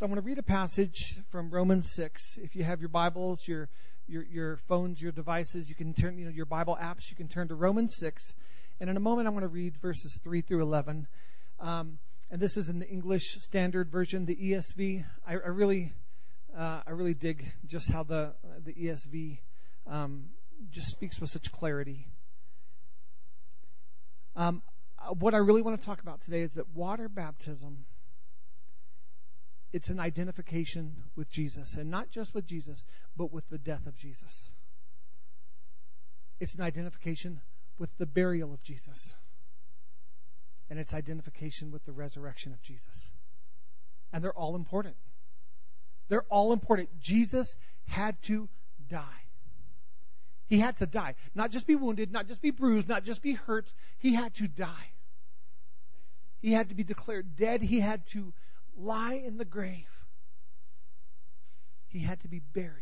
So I'm going to read a passage from Romans 6. If you have your Bibles, your your, your phones, your devices, you can turn, you know, your Bible apps, you can turn to Romans 6. And in a moment, I'm going to read verses 3 through 11. Um, and this is in the English Standard Version, the ESV. I, I really, uh, I really dig just how the the ESV um, just speaks with such clarity. Um, what I really want to talk about today is that water baptism it's an identification with Jesus, and not just with Jesus, but with the death of Jesus. It's an identification with the burial of Jesus, and it's identification with the resurrection of Jesus. And they're all important. They're all important. Jesus had to die. He had to die. Not just be wounded, not just be bruised, not just be hurt. He had to die. He had to be declared dead. He had to lie in the grave. He had to be buried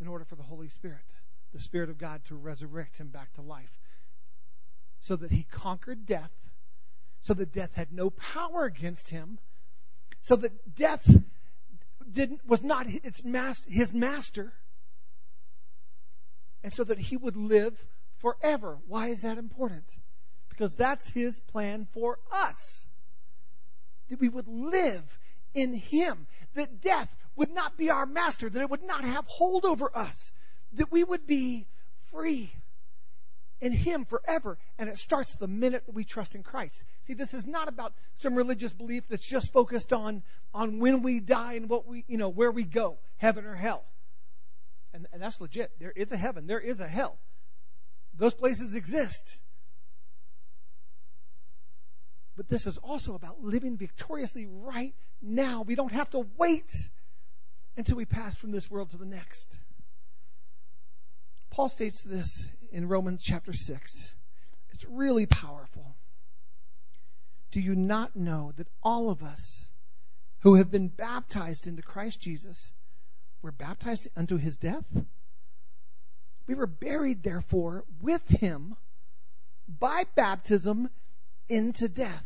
in order for the Holy Spirit, the Spirit of God, to resurrect him back to life. So that he conquered death, so that death had no power against him, so that death didn't, was not its master, his master, and so that he would live forever. Why is that important? Because that's his plan for us that we would live in Him, that death would not be our master, that it would not have hold over us, that we would be free in Him forever. And it starts the minute that we trust in Christ. See, this is not about some religious belief that's just focused on, on when we die and what we, you know, where we go, heaven or hell. And, and that's legit. There is a heaven, there is a hell. Those places exist. But this is also about living victoriously right now. We don't have to wait until we pass from this world to the next. Paul states this in Romans chapter 6. It's really powerful. Do you not know that all of us who have been baptized into Christ Jesus were baptized unto his death? We were buried, therefore, with him by baptism into death.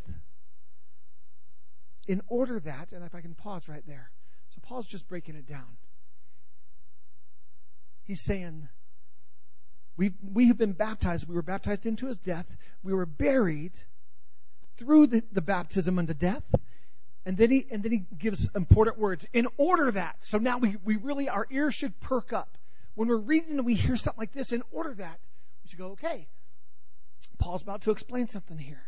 In order that, and if I can pause right there. So Paul's just breaking it down. He's saying, we we have been baptized. We were baptized into his death. We were buried through the, the baptism unto death. And then he and then he gives important words. In order that. So now we, we really our ears should perk up. When we're reading and we hear something like this, in order that, we should go, okay. Paul's about to explain something here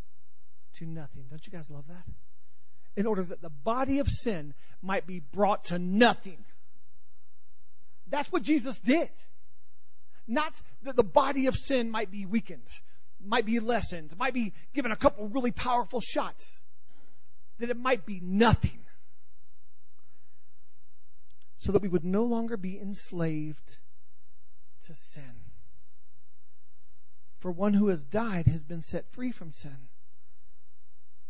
to nothing. Don't you guys love that? In order that the body of sin might be brought to nothing. That's what Jesus did. Not that the body of sin might be weakened, might be lessened, might be given a couple really powerful shots. That it might be nothing. So that we would no longer be enslaved to sin. For one who has died has been set free from sin.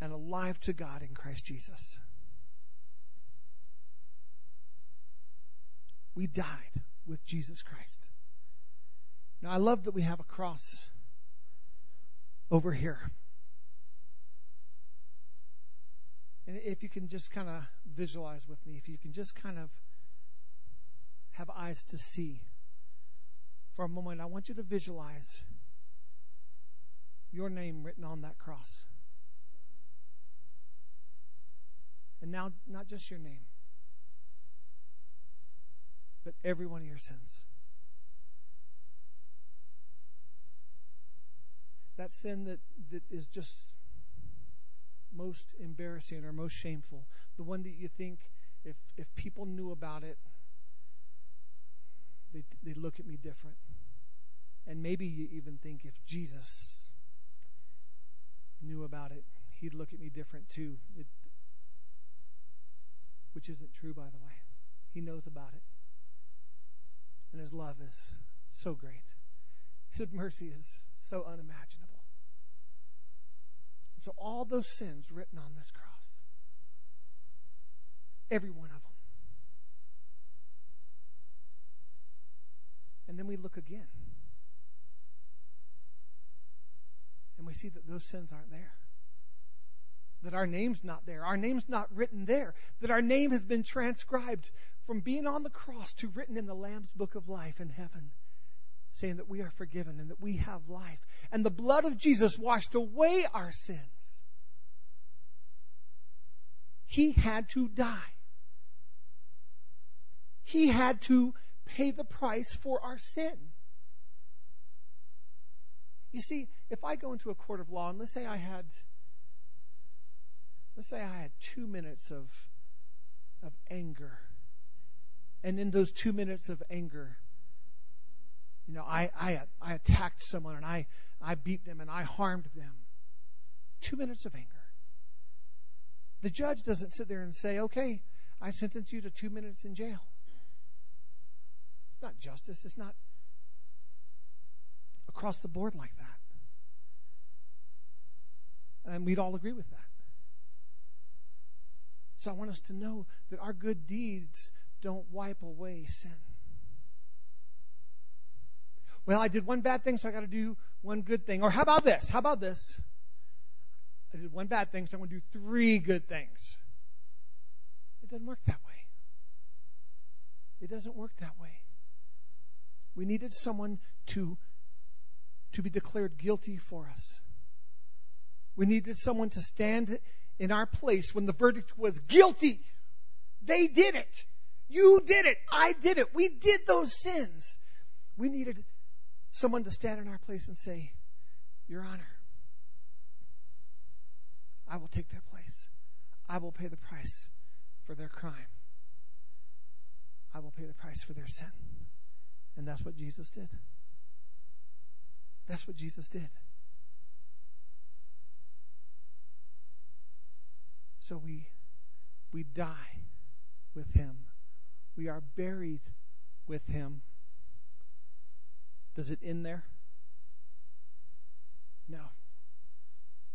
and alive to God in Christ Jesus. We died with Jesus Christ. Now, I love that we have a cross over here. And if you can just kind of visualize with me, if you can just kind of have eyes to see for a moment, I want you to visualize your name written on that cross. And now, not just your name, but every one of your sins. That sin that, that is just most embarrassing or most shameful, the one that you think if, if people knew about it, they'd, they'd look at me different. And maybe you even think if Jesus knew about it, he'd look at me different too. It, which isn't true, by the way. He knows about it. And his love is so great. His mercy is so unimaginable. So, all those sins written on this cross, every one of them. And then we look again. And we see that those sins aren't there. That our name's not there. Our name's not written there. That our name has been transcribed from being on the cross to written in the Lamb's book of life in heaven, saying that we are forgiven and that we have life. And the blood of Jesus washed away our sins. He had to die. He had to pay the price for our sin. You see, if I go into a court of law and let's say I had let's say I had two minutes of of anger. And in those two minutes of anger, you know, I, I, I attacked someone and I, I beat them and I harmed them. Two minutes of anger. The judge doesn't sit there and say, okay, I sentence you to two minutes in jail. It's not justice. It's not across the board like that. And we'd all agree with that. I want us to know that our good deeds don't wipe away sin. Well, I did one bad thing, so I got to do one good thing. Or how about this? How about this? I did one bad thing, so I'm going to do three good things. It doesn't work that way. It doesn't work that way. We needed someone to, to be declared guilty for us. We needed someone to stand in our place when the verdict was guilty. They did it. You did it. I did it. We did those sins. We needed someone to stand in our place and say, Your Honor, I will take their place. I will pay the price for their crime. I will pay the price for their sin. And that's what Jesus did. That's what Jesus did. So we we die with him. We are buried with him. Does it end there? No.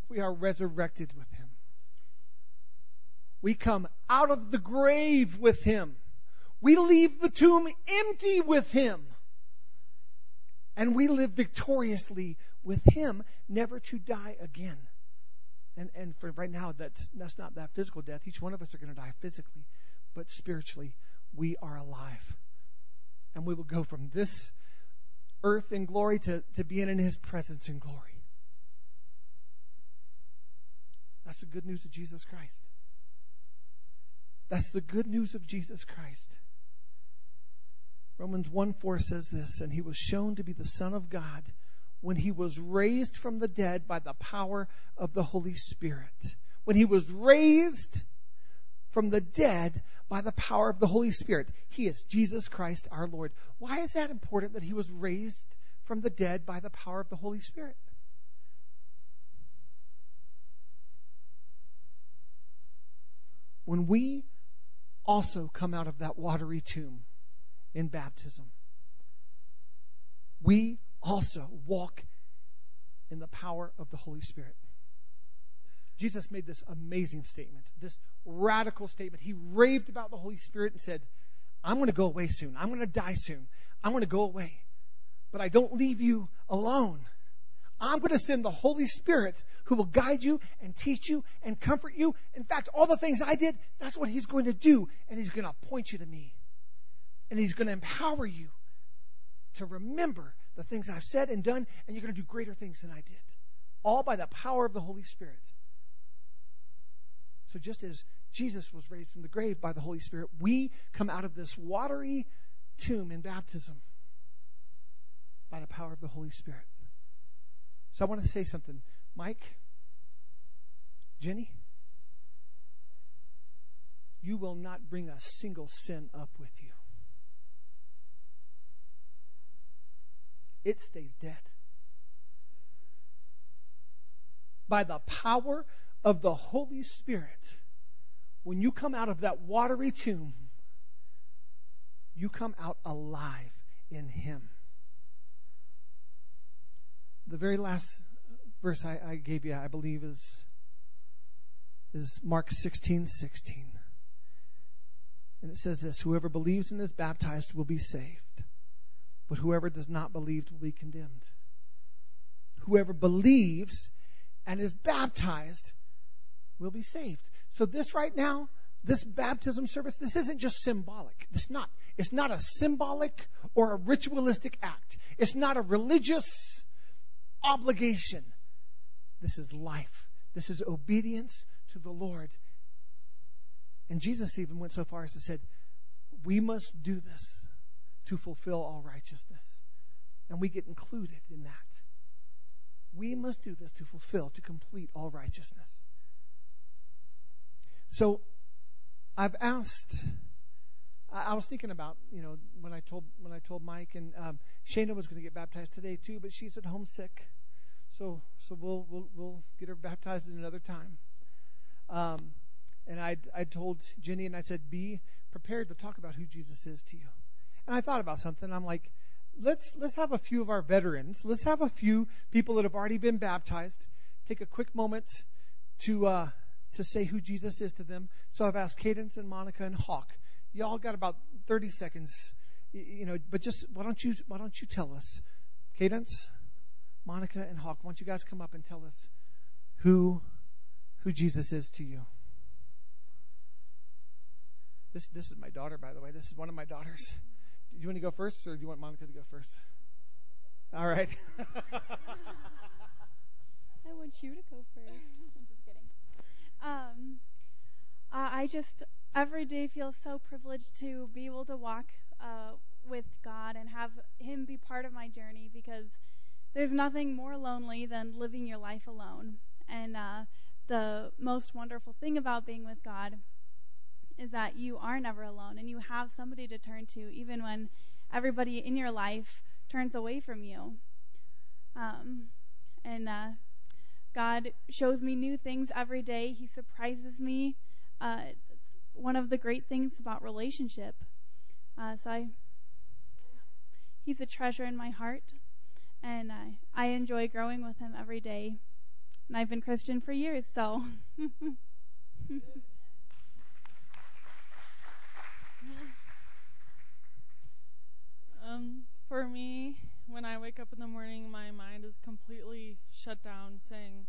We are resurrected with him. We come out of the grave with him. We leave the tomb empty with him. And we live victoriously with him, never to die again. And, and for right now, that's, that's not that physical death. Each one of us are going to die physically, but spiritually, we are alive. And we will go from this earth in glory to, to being in his presence in glory. That's the good news of Jesus Christ. That's the good news of Jesus Christ. Romans 1 4 says this, and he was shown to be the Son of God when he was raised from the dead by the power of the Holy Spirit. When he was raised from the dead by the power of the Holy Spirit. He is Jesus Christ our Lord. Why is that important that he was raised from the dead by the power of the Holy Spirit? When we also come out of that watery tomb in baptism, we also walk in the power of the Holy Spirit. Jesus made this amazing statement, this radical statement. He raved about the Holy Spirit and said, I'm going to go away soon. I'm going to die soon. I'm going to go away. But I don't leave you alone. I'm going to send the Holy Spirit who will guide you and teach you and comfort you. In fact, all the things I did, that's what He's going to do. And He's going to point you to me. And He's going to empower you to remember the things I've said and done, and you're going to do greater things than I did. All by the power of the Holy Spirit. So just as Jesus was raised from the grave by the Holy Spirit, we come out of this watery tomb in baptism by the power of the Holy Spirit. So I want to say something. Mike, Jenny, you will not bring a single sin up with you. It stays dead. By the power of the Holy Spirit, when you come out of that watery tomb, you come out alive in Him. The very last verse I, I gave you, I believe, is is Mark sixteen sixteen, and it says this: Whoever believes and is baptized will be saved, but whoever does not believe will be condemned. Whoever believes and is baptized will be saved. So this right now, this baptism service, this isn't just symbolic. It's not. It's not a symbolic or a ritualistic act. It's not a religious obligation. This is life. This is obedience to the Lord. And Jesus even went so far as to said, we must do this to fulfill all righteousness. And we get included in that. We must do this to fulfill, to complete all righteousness. So I've asked. I was thinking about you know when I told when I told Mike and um, Shayna was going to get baptized today too, but she's at home sick, so so we'll we'll we'll get her baptized at another time. Um, and I I told Jenny and I said be prepared to talk about who Jesus is to you. And I thought about something. I'm like, let's let's have a few of our veterans. Let's have a few people that have already been baptized. Take a quick moment to uh, to say who Jesus is to them. So I've asked Cadence and Monica and Hawk. Y'all got about 30 seconds, you know, but just why don't you why don't you tell us, Cadence, Monica, and Hawk? Why don't you guys come up and tell us who who Jesus is to you? This this is my daughter, by the way. This is one of my daughters. Do you want to go first, or do you want Monica to go first? All right. I want you to go first. I'm just kidding. Um, I just every day feel so privileged to be able to walk uh, with God and have Him be part of my journey because there's nothing more lonely than living your life alone. And uh, the most wonderful thing about being with God is that you are never alone and you have somebody to turn to even when everybody in your life turns away from you. Um, and uh, God shows me new things every day. He surprises me. Uh, it's one of the great things about relationship. Uh, so I, He's a treasure in my heart, and I, I enjoy growing with Him every day. And I've been Christian for years, so. um, for me, when I wake up in the morning, my mind is completely shut down, saying,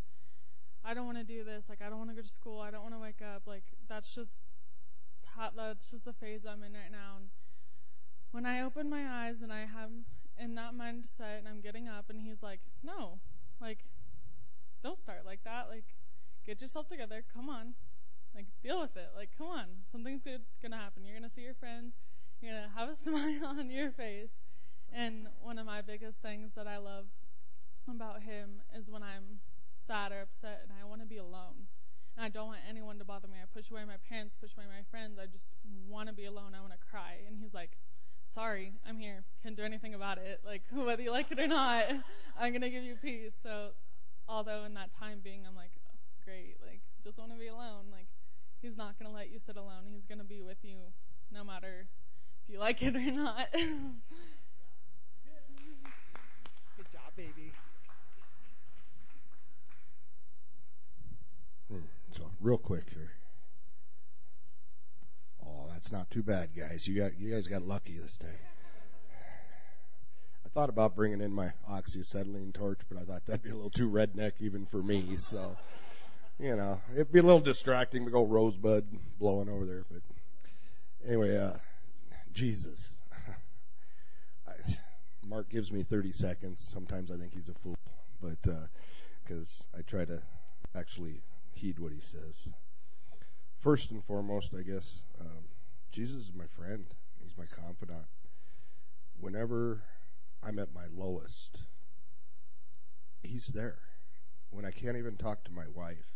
I don't want to do this. Like, I don't want to go to school. I don't want to wake up. Like, that's just how, that's just the phase I'm in right now. And when I open my eyes and I have in that mindset and I'm getting up and he's like, no, like, don't start like that. Like, get yourself together. Come on. Like, deal with it. Like, come on. Something's good gonna happen. You're gonna see your friends. You're gonna have a smile on your face. And one of my biggest things that I love about him is when I'm sad or upset and I want to be alone. And I don't want anyone to bother me. I push away my parents, push away my friends. I just want to be alone. I want to cry. And he's like, sorry, I'm here. Can't do anything about it. Like, whether you like it or not, I'm going to give you peace. So, although in that time being, I'm like, oh, great. Like, just want to be alone. Like, he's not going to let you sit alone. He's going to be with you no matter if you like it or not. Baby. Hmm. So real quick here. Oh, that's not too bad, guys. You got you guys got lucky this time. I thought about bringing in my oxyacetylene torch, but I thought that'd be a little too redneck even for me. So, you know, it'd be a little distracting to go rosebud blowing over there. But anyway, uh, Jesus. Mark gives me 30 seconds. Sometimes I think he's a fool, but because uh, I try to actually heed what he says. first and foremost, I guess, um, Jesus is my friend. He's my confidant. Whenever I'm at my lowest, He's there. When I can't even talk to my wife,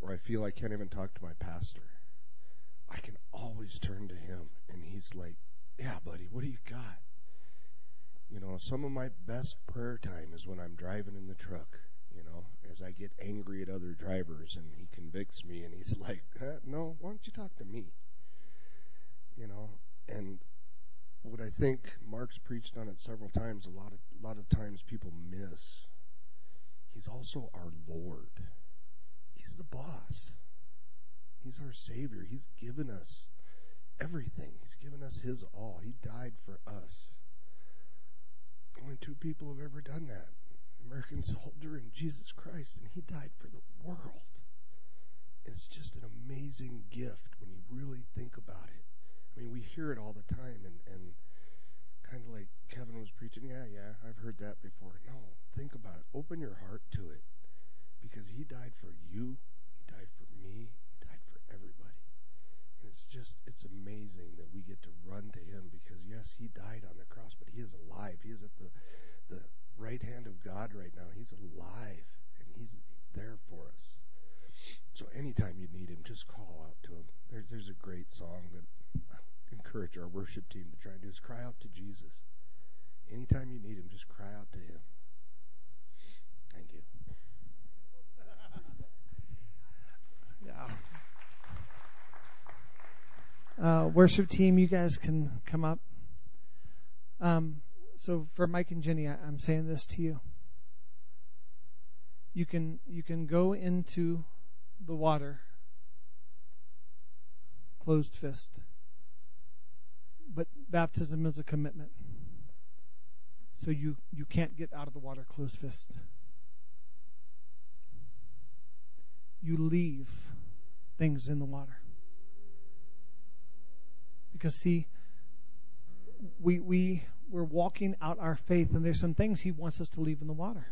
or I feel I can't even talk to my pastor, I can always turn to Him, and He's like, Yeah, buddy, what do you got? You know, some of my best prayer time is when I'm driving in the truck you know, as I get angry at other drivers and he convicts me and he's like, huh, no, why don't you talk to me? You know, and what I think Mark's preached on it several times, a lot of a lot of times people miss. He's also our Lord. He's the boss. He's our Savior. He's given us everything. He's given us His all. He died for us. Only two people have ever done that. American soldier and Jesus Christ, and he died for the world. And it's just an amazing gift when you really think about it. I mean, we hear it all the time, and, and kind of like Kevin was preaching, yeah, yeah, I've heard that before. No, think about it. Open your heart to it. Because he died for you, he died for me, he died for everybody. It's just, it's amazing that we get to run to him because, yes, he died on the cross, but he is alive. He is at the, the right hand of God right now. He's alive and He's there for us. So anytime you need Him, just call out to Him. There, there's a great song that I encourage our worship team to try and do is cry out to Jesus. Anytime you need Him, just cry out to Him. Thank you. Yeah. Uh, worship team, you guys can come up. Um, so for Mike and Jenny, I, I'm saying this to you. You can you can go into the water closed fist. But baptism is a commitment. So you, you can't get out of the water closed fist. You leave things in the water. Because see, we we we're walking out our faith, and there's some things He wants us to leave in the water.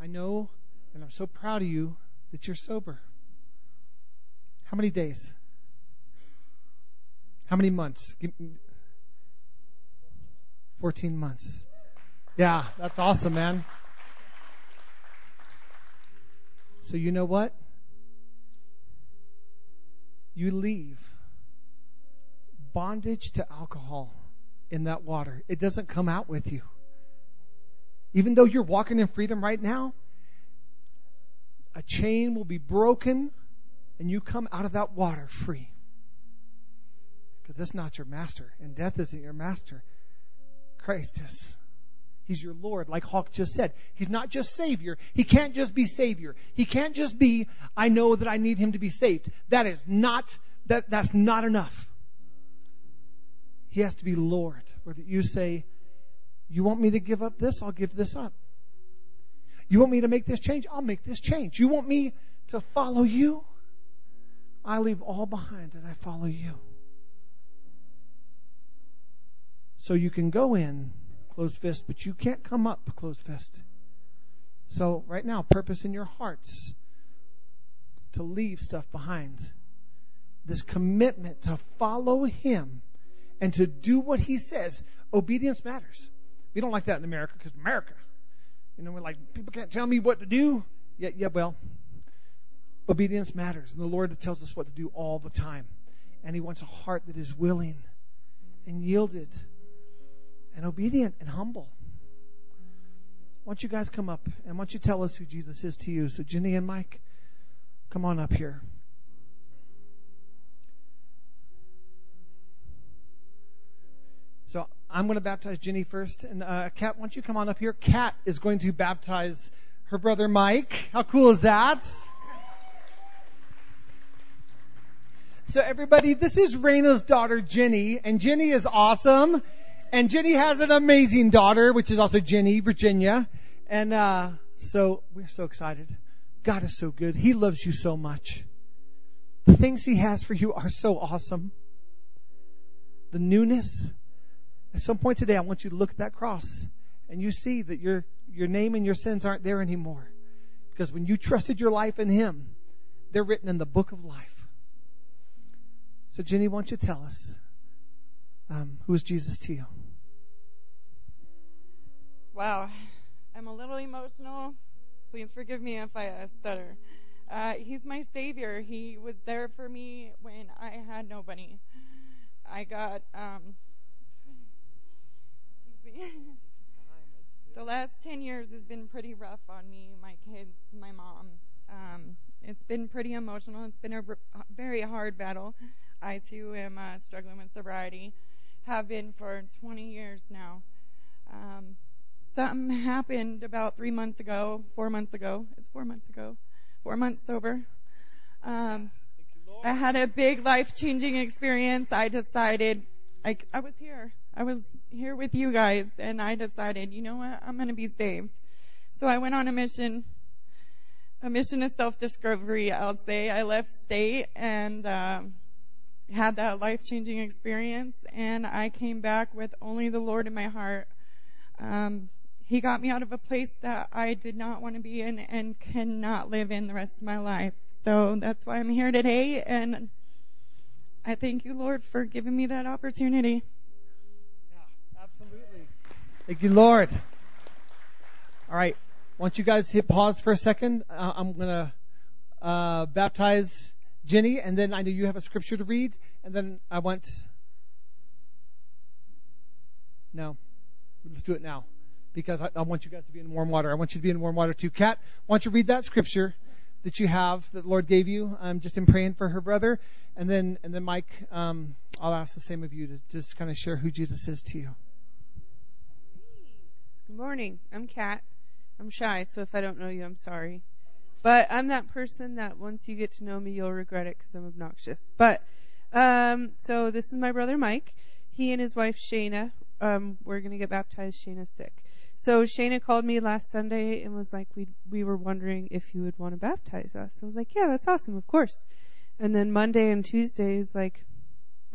I know, and I'm so proud of you that you're sober. How many days? How many months? 14 months. Yeah, that's awesome, man. So, you know what? You leave bondage to alcohol in that water. It doesn't come out with you. Even though you're walking in freedom right now, a chain will be broken and you come out of that water free. Because that's not your master, and death isn't your master. Christ is. He's your Lord, like Hawk just said. He's not just Savior. He can't just be Savior. He can't just be, I know that I need Him to be saved. That is not, that, that's not enough. He has to be Lord. Where you say, You want me to give up this? I'll give this up. You want me to make this change? I'll make this change. You want me to follow you? I leave all behind and I follow you. So you can go in closed fist, but you can't come up closed fist. So right now, purpose in your hearts to leave stuff behind. This commitment to follow Him and to do what he says. Obedience matters. We don't like that in America because America, you know, we're like, people can't tell me what to do. Yeah, yeah, well, obedience matters. And the Lord tells us what to do all the time. And he wants a heart that is willing and yielded and obedient and humble. Why don't you guys come up and why don't you tell us who Jesus is to you? So, Jenny and Mike, come on up here. So I'm going to baptize Jenny first. And uh, Kat, why don't you come on up here? Kat is going to baptize her brother Mike. How cool is that? So everybody, this is Raina's daughter Jenny, and Jenny is awesome. And Jenny has an amazing daughter, which is also Jenny, Virginia. And uh, so we're so excited. God is so good. He loves you so much. The things He has for you are so awesome. The newness, at some point today, I want you to look at that cross and you see that your, your name and your sins aren't there anymore. Because when you trusted your life in Him, they're written in the book of life. So, Jenny, why don't you tell us um, who is Jesus to you? Wow, I'm a little emotional. Please forgive me if I uh, stutter. Uh, he's my savior. He was there for me when I had nobody. I got, um, the last 10 years has been pretty rough on me, my kids, my mom. Um, it's been pretty emotional. It's been a very hard battle. I too am uh, struggling with sobriety. Have been for 20 years now. Um, something happened about three months ago, four months ago. It's four months ago. Four months sober. Um, I had a big life changing experience. I decided, I, I was here. I was here with you guys, and I decided, you know what, I'm going to be saved. So I went on a mission, a mission of self discovery, I'll say. I left state and, um, had that life changing experience, and I came back with only the Lord in my heart. Um, he got me out of a place that I did not want to be in and cannot live in the rest of my life. So that's why I'm here today, and I thank you, Lord, for giving me that opportunity. Thank you, Lord. All right. Once you guys hit pause for a second, uh, I'm going to uh, baptize Jenny, and then I know you have a scripture to read, and then I want. No, let's do it now, because I, I want you guys to be in warm water. I want you to be in warm water too. Kat, why don't you read that scripture that you have that the Lord gave you? I'm just in praying for her brother, and then and then Mike, um, I'll ask the same of you to just kind of share who Jesus is to you. Good morning. I'm Kat. I'm shy, so if I don't know you, I'm sorry. But I'm that person that once you get to know me, you'll regret it because I'm obnoxious. But um, so this is my brother Mike. He and his wife Shayna. Um, we're gonna get baptized. Shayna's sick. So Shayna called me last Sunday and was like, we we were wondering if you would want to baptize us. I was like, yeah, that's awesome, of course. And then Monday and Tuesday is like,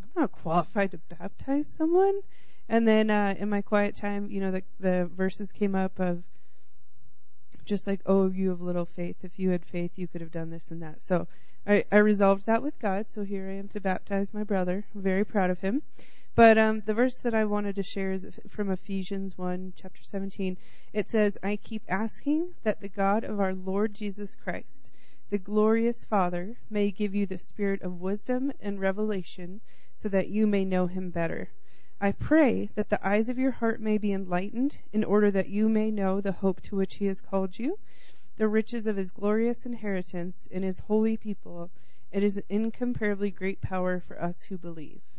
I'm not qualified to baptize someone. And then uh, in my quiet time, you know, the the verses came up of just like, oh, you have little faith. If you had faith, you could have done this and that. So I, I resolved that with God. So here I am to baptize my brother. I'm very proud of him. But um, the verse that I wanted to share is from Ephesians 1, chapter 17. It says, I keep asking that the God of our Lord Jesus Christ, the glorious Father, may give you the spirit of wisdom and revelation so that you may know him better I pray that the eyes of your heart may be enlightened, in order that you may know the hope to which he has called you, the riches of his glorious inheritance in his holy people. It is an incomparably great power for us who believe.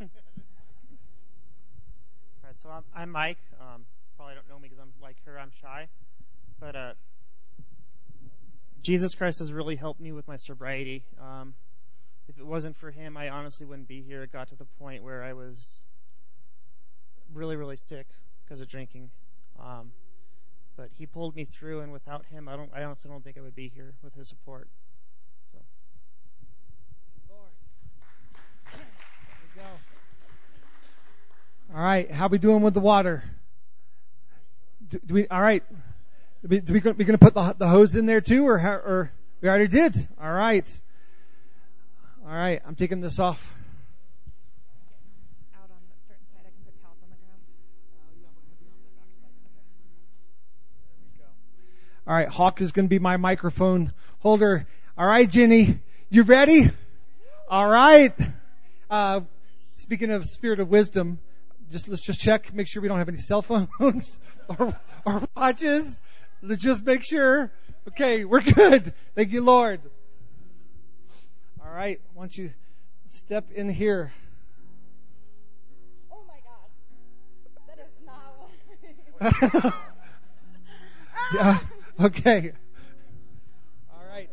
All right, so I'm, I'm Mike. Um, probably don't know me because I'm like her. I'm shy, but uh, Jesus Christ has really helped me with my sobriety. Um, if it wasn't for him, I honestly wouldn't be here. It got to the point where I was really, really sick because of drinking. Um, but he pulled me through, and without him, I don't, I honestly don't think I would be here with his support. So. All right, how we doing with the water? Do, do we? All right. Do we, do we, we going to put the, the hose in there too, or how, or we already did? All right. All right, I'm taking this off. Out on a certain side, I can put towels on the ground. There we go. All right, Hawk is going to be my microphone holder. All right, Jenny, you ready? All right. Uh, speaking of spirit of wisdom, just let's just check, make sure we don't have any cell phones or, or watches. Let's just make sure. Okay, we're good. Thank you, Lord. All right, why don't you step in here? Oh my gosh. That is not what. yeah. Okay. All right.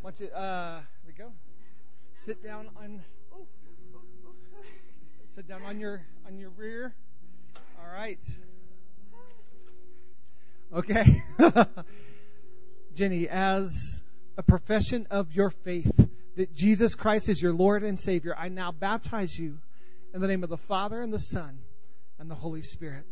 Why don't you, uh, here we go. Sit down on. Sit down on your on your rear. All right. Okay. Jenny, as a profession of your faith, that Jesus Christ is your Lord and Savior, I now baptize you in the name of the Father and the Son and the Holy Spirit.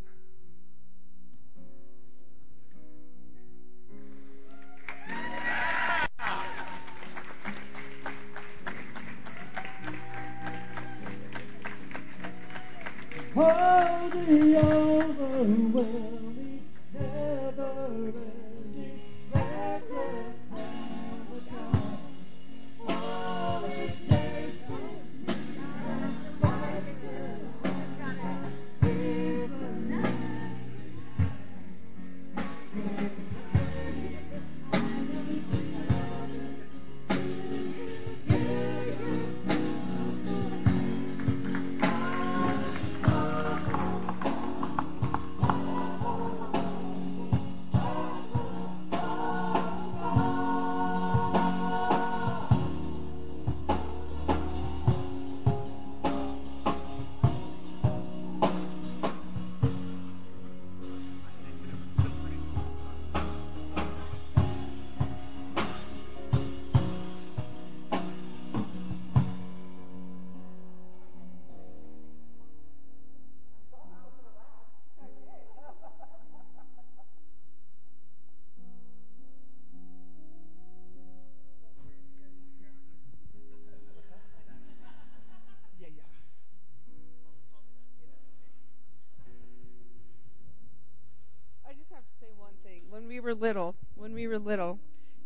Were little, when we were little,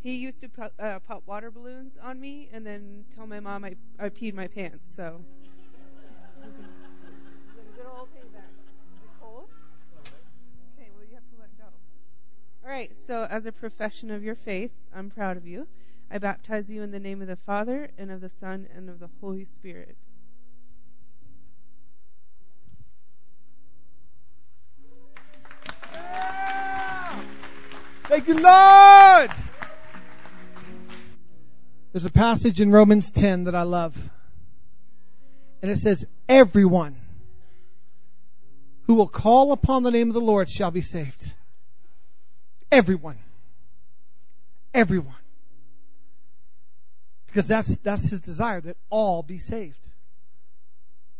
he used to pop, uh, pop water balloons on me and then tell my mom I, I peed my pants. So this is some good old payback. Is it cold? Okay, well you have to let go. All right. So as a profession of your faith, I'm proud of you. I baptize you in the name of the Father and of the Son and of the Holy Spirit. Thank you, Lord. There's a passage in Romans 10 that I love. And it says, Everyone who will call upon the name of the Lord shall be saved. Everyone. Everyone. Because that's, that's his desire, that all be saved.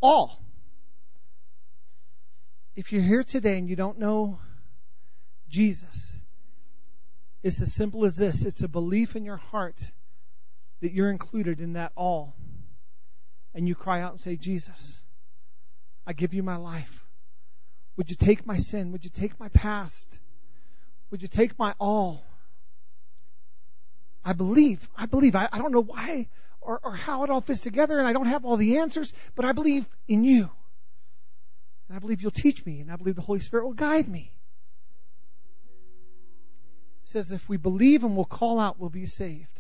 All. If you're here today and you don't know Jesus, it's as simple as this. It's a belief in your heart that you're included in that all. And you cry out and say, Jesus, I give you my life. Would you take my sin? Would you take my past? Would you take my all? I believe. I believe. I, I don't know why or, or how it all fits together, and I don't have all the answers, but I believe in you. And I believe you'll teach me, and I believe the Holy Spirit will guide me. Says if we believe and we'll call out, we'll be saved.